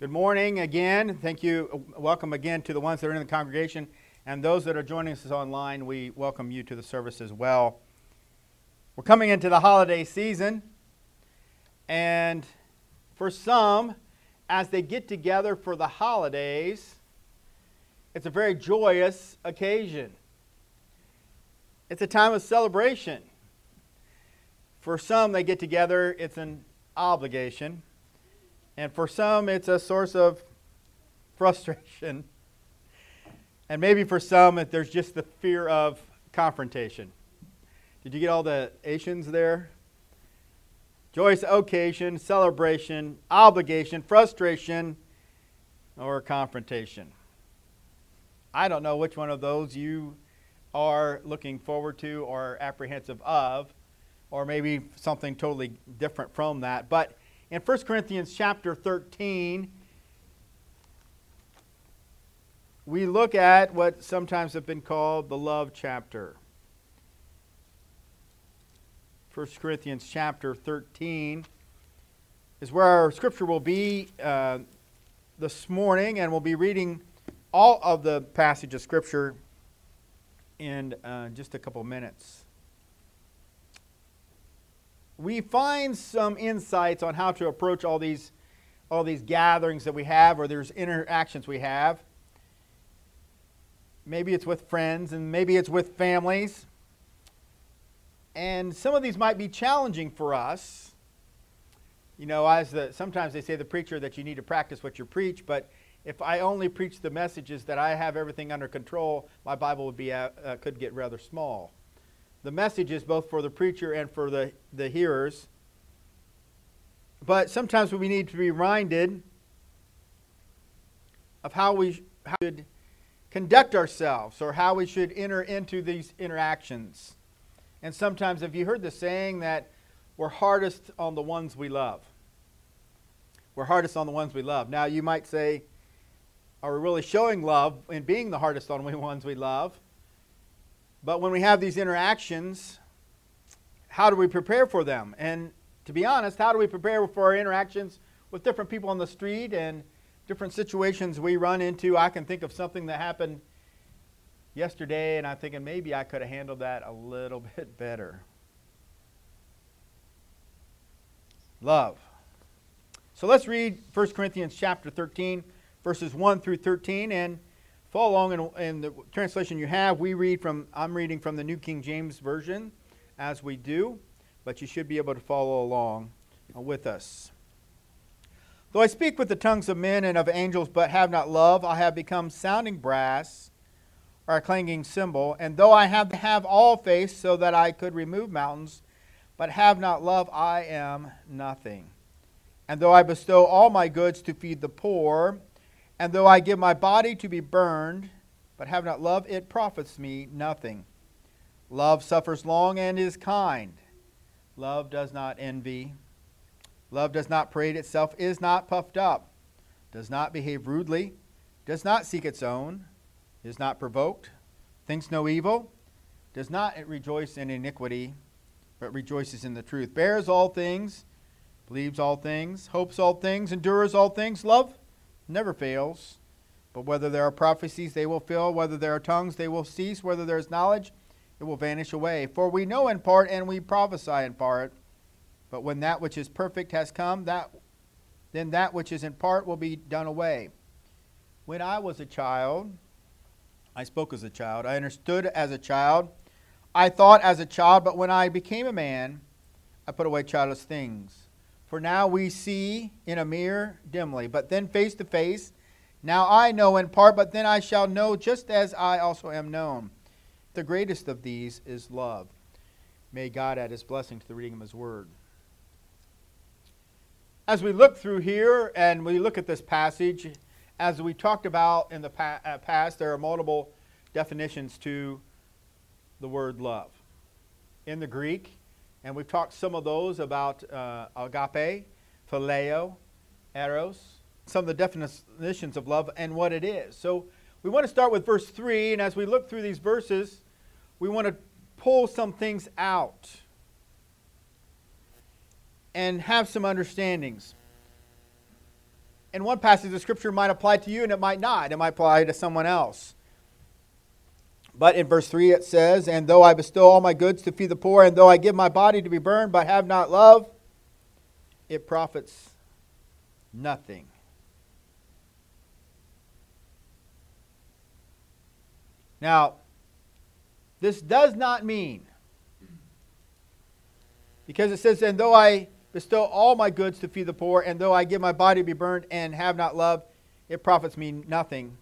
Good morning again. Thank you. Welcome again to the ones that are in the congregation and those that are joining us online. We welcome you to the service as well. We're coming into the holiday season, and for some, as they get together for the holidays, it's a very joyous occasion. It's a time of celebration. For some, they get together, it's an obligation. And for some, it's a source of frustration. And maybe for some, there's just the fear of confrontation. Did you get all the Asians there? Joyous occasion, celebration, obligation, frustration, or confrontation. I don't know which one of those you are looking forward to or apprehensive of, or maybe something totally different from that. But in 1 Corinthians chapter 13, we look at what sometimes have been called the love chapter. 1 Corinthians chapter 13 is where our scripture will be uh, this morning, and we'll be reading all of the passage of scripture in uh, just a couple minutes. We find some insights on how to approach all these, all these gatherings that we have, or there's interactions we have. Maybe it's with friends, and maybe it's with families. And some of these might be challenging for us. You know, as the, sometimes they say the preacher that you need to practice what you preach, but if I only preach the messages that I have everything under control, my Bible would be uh, uh, could get rather small. The message is both for the preacher and for the, the hearers. But sometimes we need to be reminded of how we should conduct ourselves or how we should enter into these interactions. And sometimes, have you heard the saying that we're hardest on the ones we love? We're hardest on the ones we love. Now, you might say, are we really showing love in being the hardest on the ones we love? But when we have these interactions, how do we prepare for them? And to be honest, how do we prepare for our interactions with different people on the street and different situations we run into? I can think of something that happened yesterday, and I'm thinking maybe I could have handled that a little bit better. Love. So let's read 1 Corinthians chapter 13, verses 1 through 13, and follow along in, in the translation you have. We read from, I'm reading from the New King James Version, as we do, but you should be able to follow along uh, with us. Though I speak with the tongues of men and of angels, but have not love, I have become sounding brass or a clanging cymbal. And though I have, have all faith so that I could remove mountains, but have not love, I am nothing. And though I bestow all my goods to feed the poor, and though I give my body to be burned, but have not love, it profits me nothing. Love suffers long and is kind. Love does not envy. Love does not parade itself, is not puffed up, does not behave rudely, does not seek its own is not provoked, thinks no evil, does not rejoice in iniquity, but rejoices in the truth, bears all things, believes all things, hopes all things, endures all things. Love never fails. But whether there are prophecies, they will fill. Whether there are tongues, they will cease. Whether there is knowledge, it will vanish away. For we know in part and we prophesy in part. But when that which is perfect has come, that then that which is in part will be done away. When I was a child, I spoke as a child. I understood as a child. I thought as a child, but when I became a man, I put away childish things. For now we see in a mirror dimly, but then face to face. Now I know in part, but then I shall know just as I also am known. The greatest of these is love. May God add his blessing to the reading of his word. As we look through here and we look at this passage, as we talked about in the uh, past, there are multiple definitions to the word love in the Greek, and we've talked some of those about uh, agape, phileo, eros, some of the definitions of love and what it is. So we want to start with verse 3, and as we look through these verses, we want to pull some things out and have some understandings. And one passage of scripture might apply to you and it might not. It might apply to someone else. But in verse 3 it says, And though I bestow all my goods to feed the poor, and though I give my body to be burned, but have not love, it profits nothing. Now, this does not mean, because it says, And though I bestow all my goods to feed the poor, and though I give my body to be burned and have not love, it profits me nothing.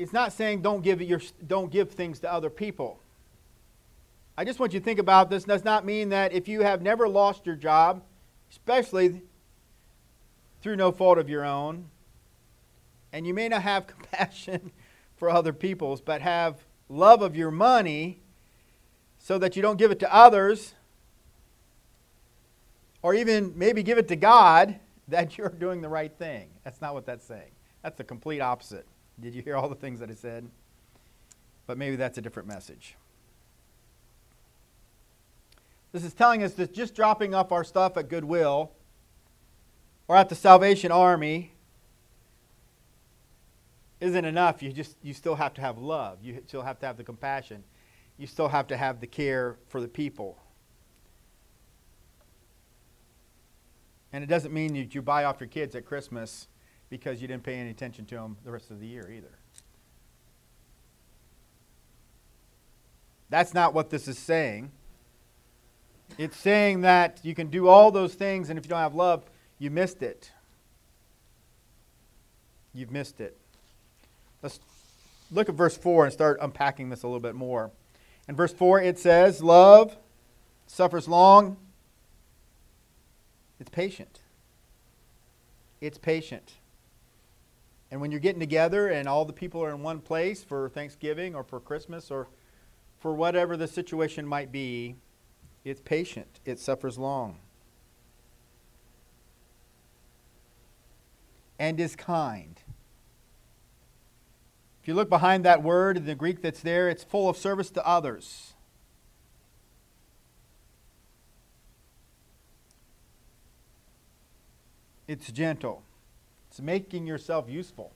It's not saying don't give, your, don't give things to other people. I just want you to think about this. Does not mean that if you have never lost your job, especially through no fault of your own, and you may not have compassion for other people's, but have love of your money so that you don't give it to others, or even maybe give it to God, that you're doing the right thing. That's not what that's saying. That's the complete opposite. Did you hear all the things that I said? But maybe that's a different message. This is telling us that just dropping off our stuff at Goodwill or at the Salvation Army isn't enough. You just you still have to have love. You still have to have the compassion. You still have to have the care for the people. And it doesn't mean that you buy off your kids at Christmas because you didn't pay any attention to them the rest of the year either. That's not what this is saying. It's saying that you can do all those things, and if you don't have love, you missed it. You've missed it. Let's look at verse 4 and start unpacking this a little bit more. In verse 4, it says, Love suffers long, it's patient. It's patient. And when you're getting together and all the people are in one place for Thanksgiving or for Christmas or for whatever the situation might be, it's patient. It suffers long. And is kind. If you look behind that word in the Greek that's there, it's full of service to others. It's gentle. It's making yourself useful.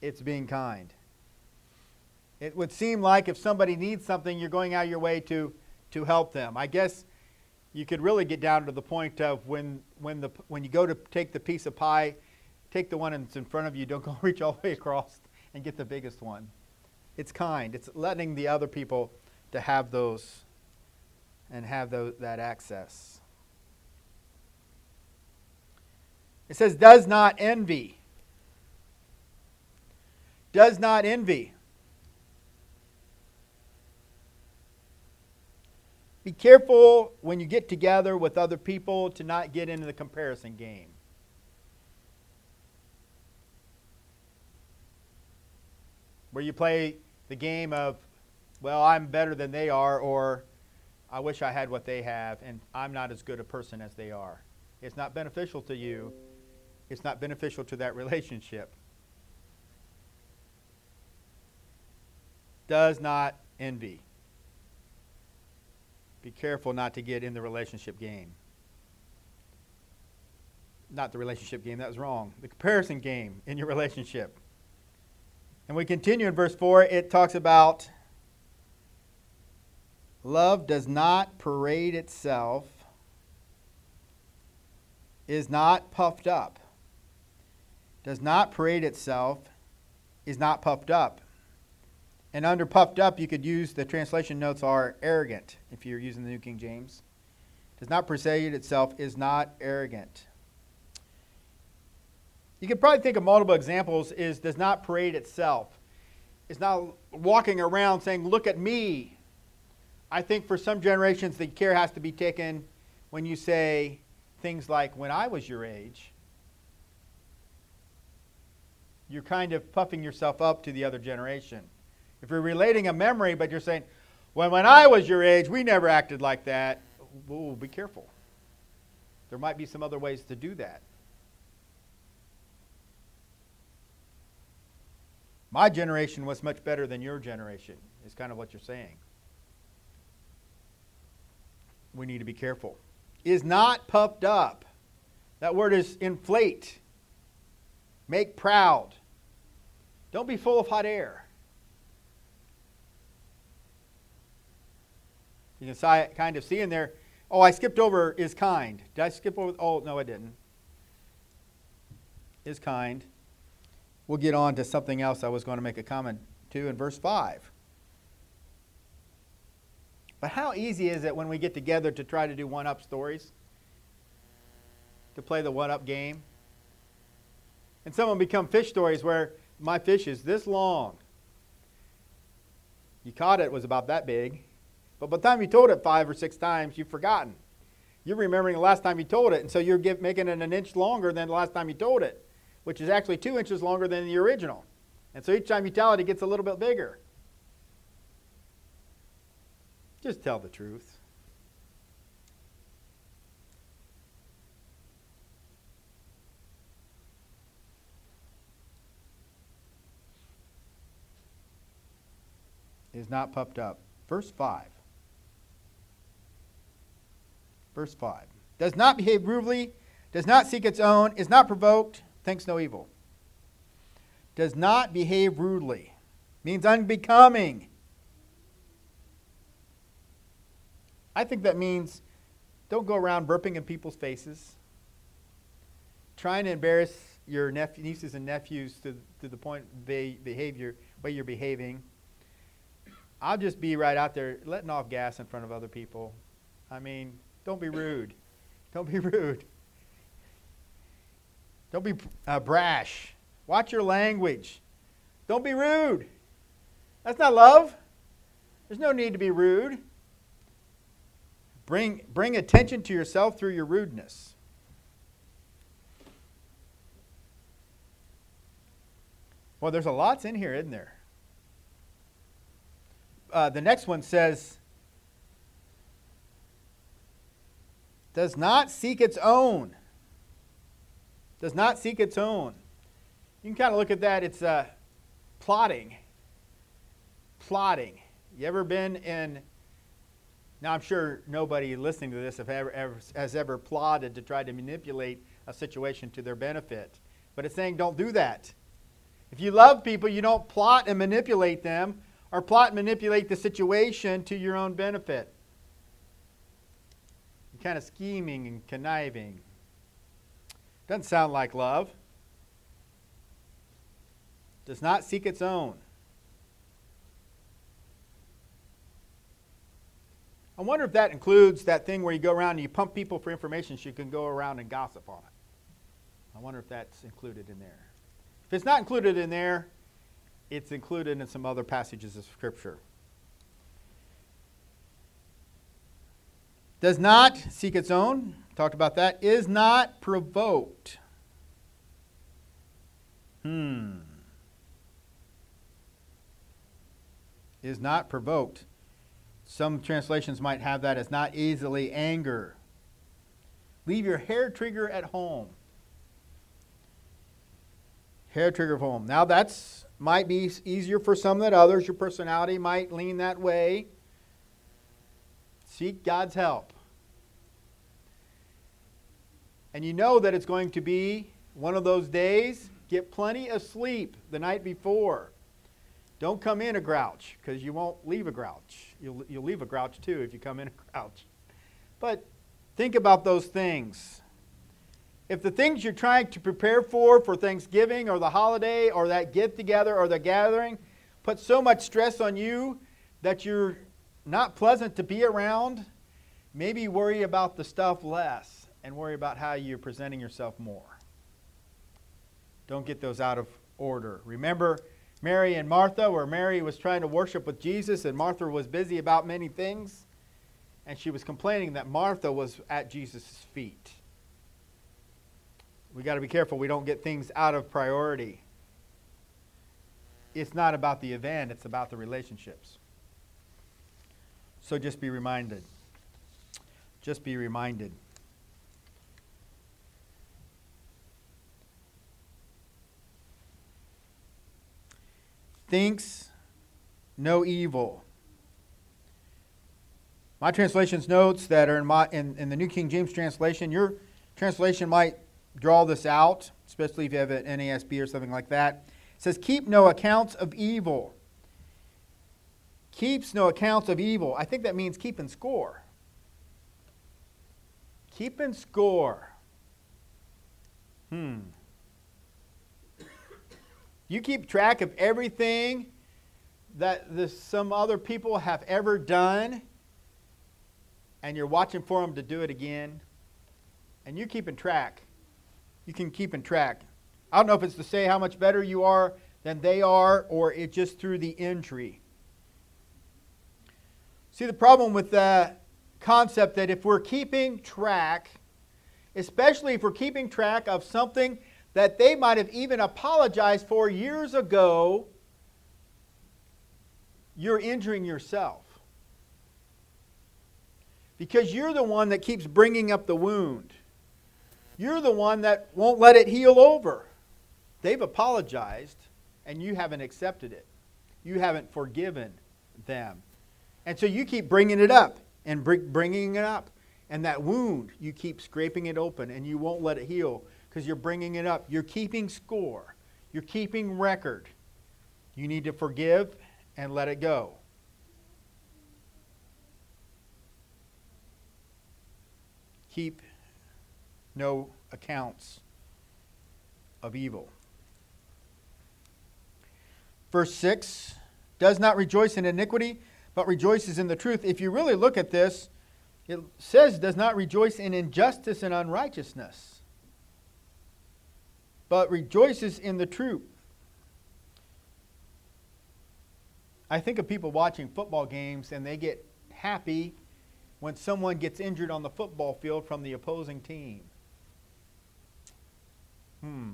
It's being kind. It would seem like if somebody needs something, you're going out of your way to, to help them. I guess you could really get down to the point of when, when, the, when you go to take the piece of pie, take the one that's in front of you, don't go reach all the way across and get the biggest one. It's kind. It's letting the other people to have those and have those, that access. It says, does not envy. Does not envy. Be careful when you get together with other people to not get into the comparison game. Where you play the game of, well, I'm better than they are, or I wish I had what they have, and I'm not as good a person as they are. It's not beneficial to you it's not beneficial to that relationship. Does not envy. Be careful not to get in the relationship game. Not the relationship game, that was wrong. The comparison game in your relationship. And we continue in verse 4, it talks about love does not parade itself, is not puffed up does not parade itself, is not puffed up. And under puffed up, you could use the translation notes are arrogant if you're using the New King James. Does not parade itself, is not arrogant. You could probably think of multiple examples is does not parade itself. It's not walking around saying, look at me. I think for some generations, the care has to be taken when you say things like, when I was your age you're kind of puffing yourself up to the other generation. If you're relating a memory, but you're saying, well, when I was your age, we never acted like that, ooh, be careful. There might be some other ways to do that. My generation was much better than your generation, is kind of what you're saying. We need to be careful. is not puffed up. That word is inflate, make proud. Don't be full of hot air. You can kind of see in there, oh, I skipped over is kind. Did I skip over? Oh, no, I didn't. Is kind. We'll get on to something else I was going to make a comment to in verse 5. But how easy is it when we get together to try to do one up stories? To play the one up game? And some of them become fish stories where my fish is this long. You caught it, it was about that big. But by the time you told it five or six times, you've forgotten. You're remembering the last time you told it, and so you're making it an inch longer than the last time you told it, which is actually two inches longer than the original. And so each time you tell it, it gets a little bit bigger. Just tell the truth. Is not puffed up. Verse 5. Verse 5. Does not behave rudely, does not seek its own, is not provoked, thinks no evil. Does not behave rudely. Means unbecoming I think that means don't go around burping in people's faces, trying to embarrass your nieces and nephews to, to the point they behave way you're behaving. I'll just be right out there letting off gas in front of other people. I mean, don't be rude. Don't be rude. Don't be uh, brash. Watch your language. Don't be rude. That's not love. There's no need to be rude. Bring, bring attention to yourself through your rudeness. Well, there's a lots in here, isn't there? Uh, the next one says, does not seek its own. Does not seek its own. You can kind of look at that. It's uh, plotting. Plotting. You ever been in now, I'm sure nobody listening to this ever, ever, has ever plotted to try to manipulate a situation to their benefit. But it's saying don't do that. If you love people, you don't plot and manipulate them or plot manipulate the situation to your own benefit. You're kind of scheming and conniving. Doesn't sound like love. Does not seek its own. I wonder if that includes that thing where you go around and you pump people for information so you can go around and gossip on it. I wonder if that's included in there. If it's not included in there, it's included in some other passages of Scripture. Does not seek its own, talked about that, is not provoked. Hmm. Is not provoked. Some translations might have that as not easily anger. Leave your hair trigger at home. Hair trigger at. Now that's might be easier for some than others. Your personality might lean that way. Seek God's help. And you know that it's going to be one of those days. Get plenty of sleep the night before. Don't come in a grouch because you won't leave a grouch. You'll, you'll leave a grouch too if you come in a grouch. But think about those things. If the things you're trying to prepare for, for Thanksgiving or the holiday or that get together or the gathering, put so much stress on you that you're not pleasant to be around, maybe worry about the stuff less and worry about how you're presenting yourself more. Don't get those out of order. Remember, Mary and Martha, where Mary was trying to worship with Jesus and Martha was busy about many things. And she was complaining that Martha was at Jesus' feet. We got to be careful we don't get things out of priority. It's not about the event, it's about the relationships. So just be reminded. Just be reminded. thinks no evil. My translation's notes that are in, my, in, in the New King James translation, your translation might draw this out, especially if you have an NASB or something like that. It says, Keep no accounts of evil. Keeps no accounts of evil. I think that means keeping score. Keeping score. Hmm. You keep track of everything that the, some other people have ever done, and you're watching for them to do it again, and you're keeping track. You can keep in track. I don't know if it's to say how much better you are than they are, or it just through the entry. See, the problem with the concept that if we're keeping track, especially if we're keeping track of something that they might have even apologized for years ago, you're injuring yourself. Because you're the one that keeps bringing up the wound. You're the one that won't let it heal over. They've apologized, and you haven't accepted it. You haven't forgiven them. And so you keep bringing it up and bringing it up. And that wound, you keep scraping it open, and you won't let it heal because you're bringing it up. You're keeping score, you're keeping record. You need to forgive and let it go. Keep no accounts of evil. Verse 6 does not rejoice in iniquity, but rejoices in the truth. If you really look at this, it says does not rejoice in injustice and unrighteousness, but rejoices in the truth. I think of people watching football games and they get happy when someone gets injured on the football field from the opposing team. Hmm.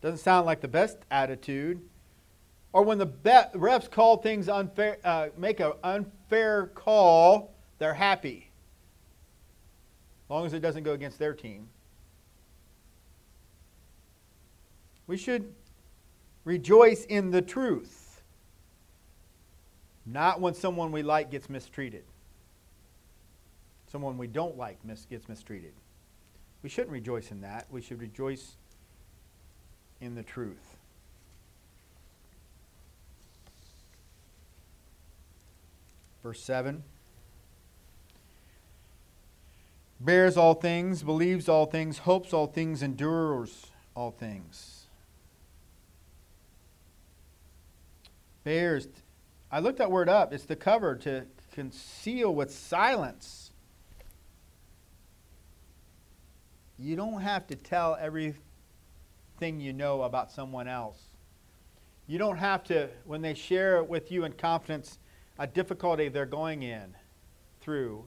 Doesn't sound like the best attitude. Or when the refs call things unfair, uh, make an unfair call, they're happy. As long as it doesn't go against their team. We should rejoice in the truth. Not when someone we like gets mistreated. Someone we don't like mis- gets mistreated. We shouldn't rejoice in that. We should rejoice in the truth. Verse 7 bears all things, believes all things, hopes all things, endures all things. Bears I looked that word up. It's the cover to conceal with silence. You don't have to tell everything you know about someone else. You don't have to, when they share with you in confidence a difficulty they're going in through,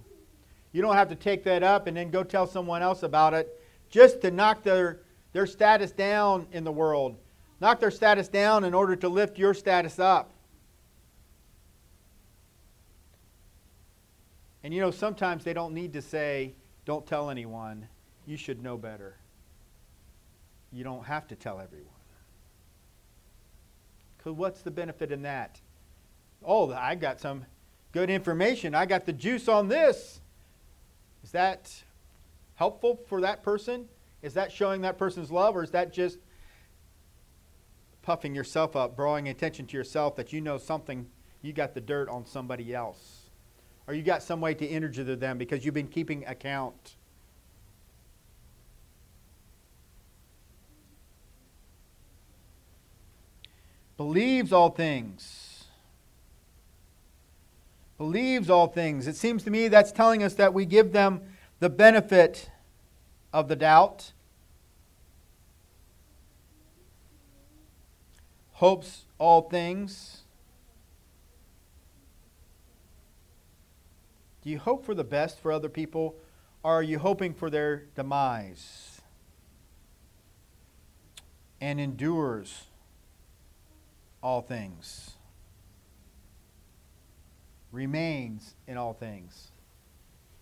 you don't have to take that up and then go tell someone else about it just to knock their, their status down in the world. Knock their status down in order to lift your status up. And you know, sometimes they don't need to say, don't tell anyone. You should know better. You don't have to tell everyone. Because what's the benefit in that? Oh, I got some good information. I got the juice on this. Is that helpful for that person? Is that showing that person's love, or is that just puffing yourself up, drawing attention to yourself that you know something, you got the dirt on somebody else? or you got some way to interview them because you've been keeping account. Believes all things. Believes all things. It seems to me that's telling us that we give them the benefit of the doubt. Hopes all things. Do you hope for the best for other people, or are you hoping for their demise? And endures all things, remains in all things.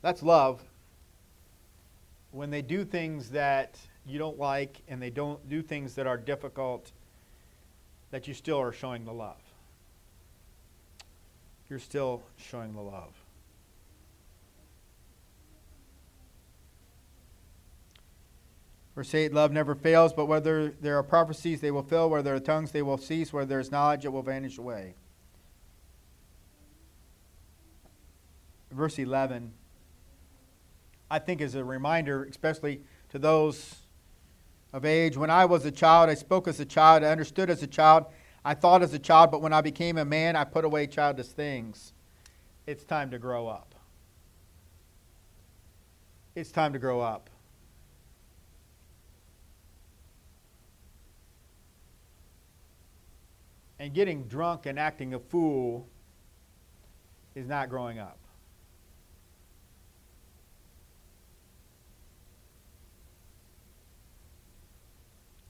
That's love. When they do things that you don't like and they don't do things that are difficult, that you still are showing the love. You're still showing the love. Verse 8 Love never fails, but whether there are prophecies, they will fail. Where there are tongues, they will cease. Where there is knowledge, it will vanish away. Verse 11, I think, is a reminder, especially to those of age. When I was a child, I spoke as a child, I understood as a child, I thought as a child, but when I became a man, I put away childish things. It's time to grow up. It's time to grow up. And getting drunk and acting a fool is not growing up.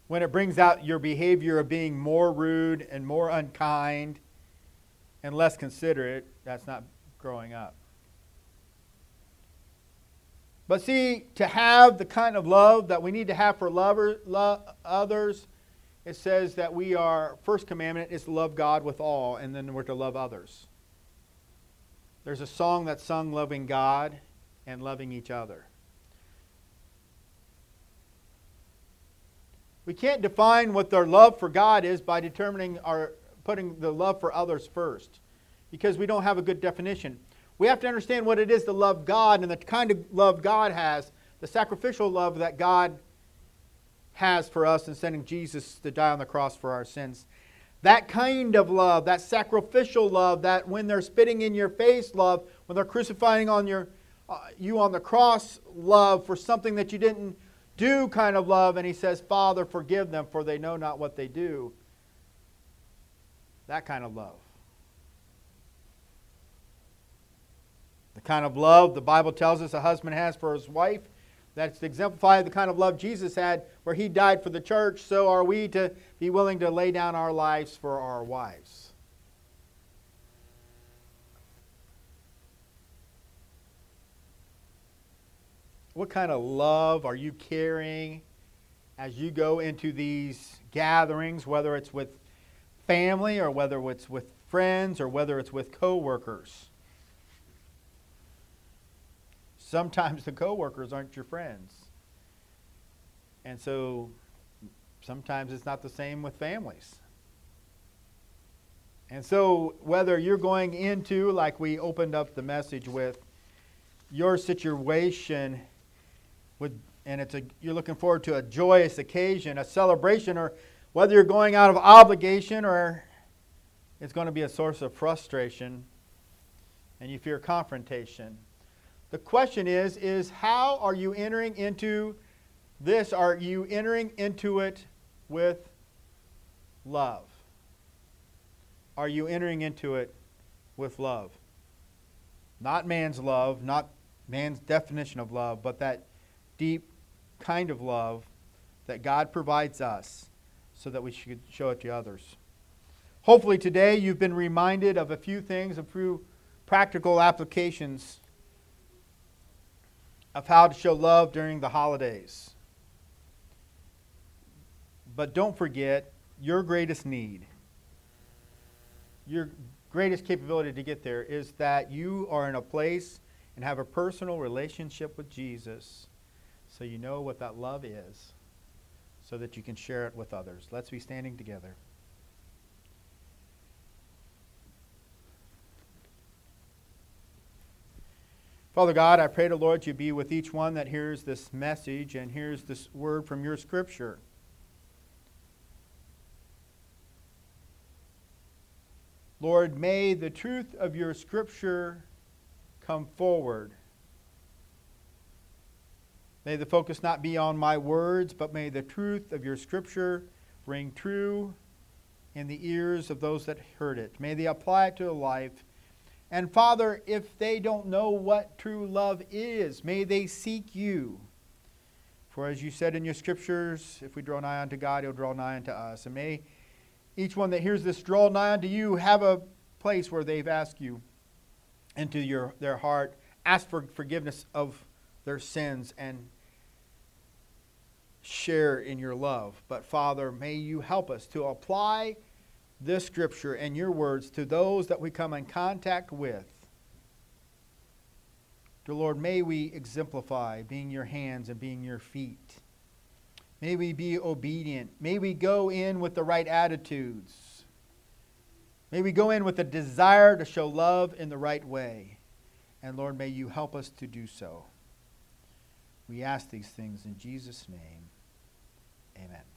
When it brings out your behavior of being more rude and more unkind and less considerate, that's not growing up. But see, to have the kind of love that we need to have for lover, lo- others, it says that we are, first commandment is to love God with all, and then we're to love others. There's a song that's sung loving God and loving each other. We can't define what their love for God is by determining our putting the love for others first because we don't have a good definition. We have to understand what it is to love God and the kind of love God has, the sacrificial love that God has for us in sending Jesus to die on the cross for our sins. That kind of love, that sacrificial love, that when they're spitting in your face love, when they're crucifying on your, uh, you on the cross love for something that you didn't do kind of love, and he says, Father, forgive them, for they know not what they do. That kind of love. The kind of love the Bible tells us a husband has for his wife. That's exemplified the kind of love Jesus had where he died for the church. So are we to be willing to lay down our lives for our wives. What kind of love are you carrying as you go into these gatherings, whether it's with family or whether it's with friends or whether it's with coworkers? Sometimes the coworkers aren't your friends. And so sometimes it's not the same with families. And so, whether you're going into, like we opened up the message with, your situation with, and it's a, you're looking forward to a joyous occasion, a celebration, or whether you're going out of obligation or it's going to be a source of frustration and you fear confrontation. The question is is how are you entering into this? Are you entering into it with love? Are you entering into it with love? Not man's love, not man's definition of love, but that deep kind of love that God provides us so that we should show it to others. Hopefully, today you've been reminded of a few things, a few practical applications of how to show love during the holidays. But don't forget your greatest need, your greatest capability to get there is that you are in a place and have a personal relationship with Jesus so you know what that love is, so that you can share it with others. Let's be standing together. Father God, I pray to Lord you be with each one that hears this message and hears this word from your scripture. Lord, may the truth of your scripture come forward May the focus not be on my words, but may the truth of your scripture ring true in the ears of those that heard it. May they apply it to their life. And Father, if they don't know what true love is, may they seek you. For as you said in your scriptures, if we draw nigh unto God, he'll draw nigh unto us. And may each one that hears this draw nigh unto you have a place where they've asked you into your, their heart, ask for forgiveness of their sins and share in your love. But Father, may you help us to apply this scripture and your words to those that we come in contact with. Dear Lord, may we exemplify being your hands and being your feet. May we be obedient. May we go in with the right attitudes. May we go in with a desire to show love in the right way. And Lord, may you help us to do so. We ask these things in Jesus' name. Amen.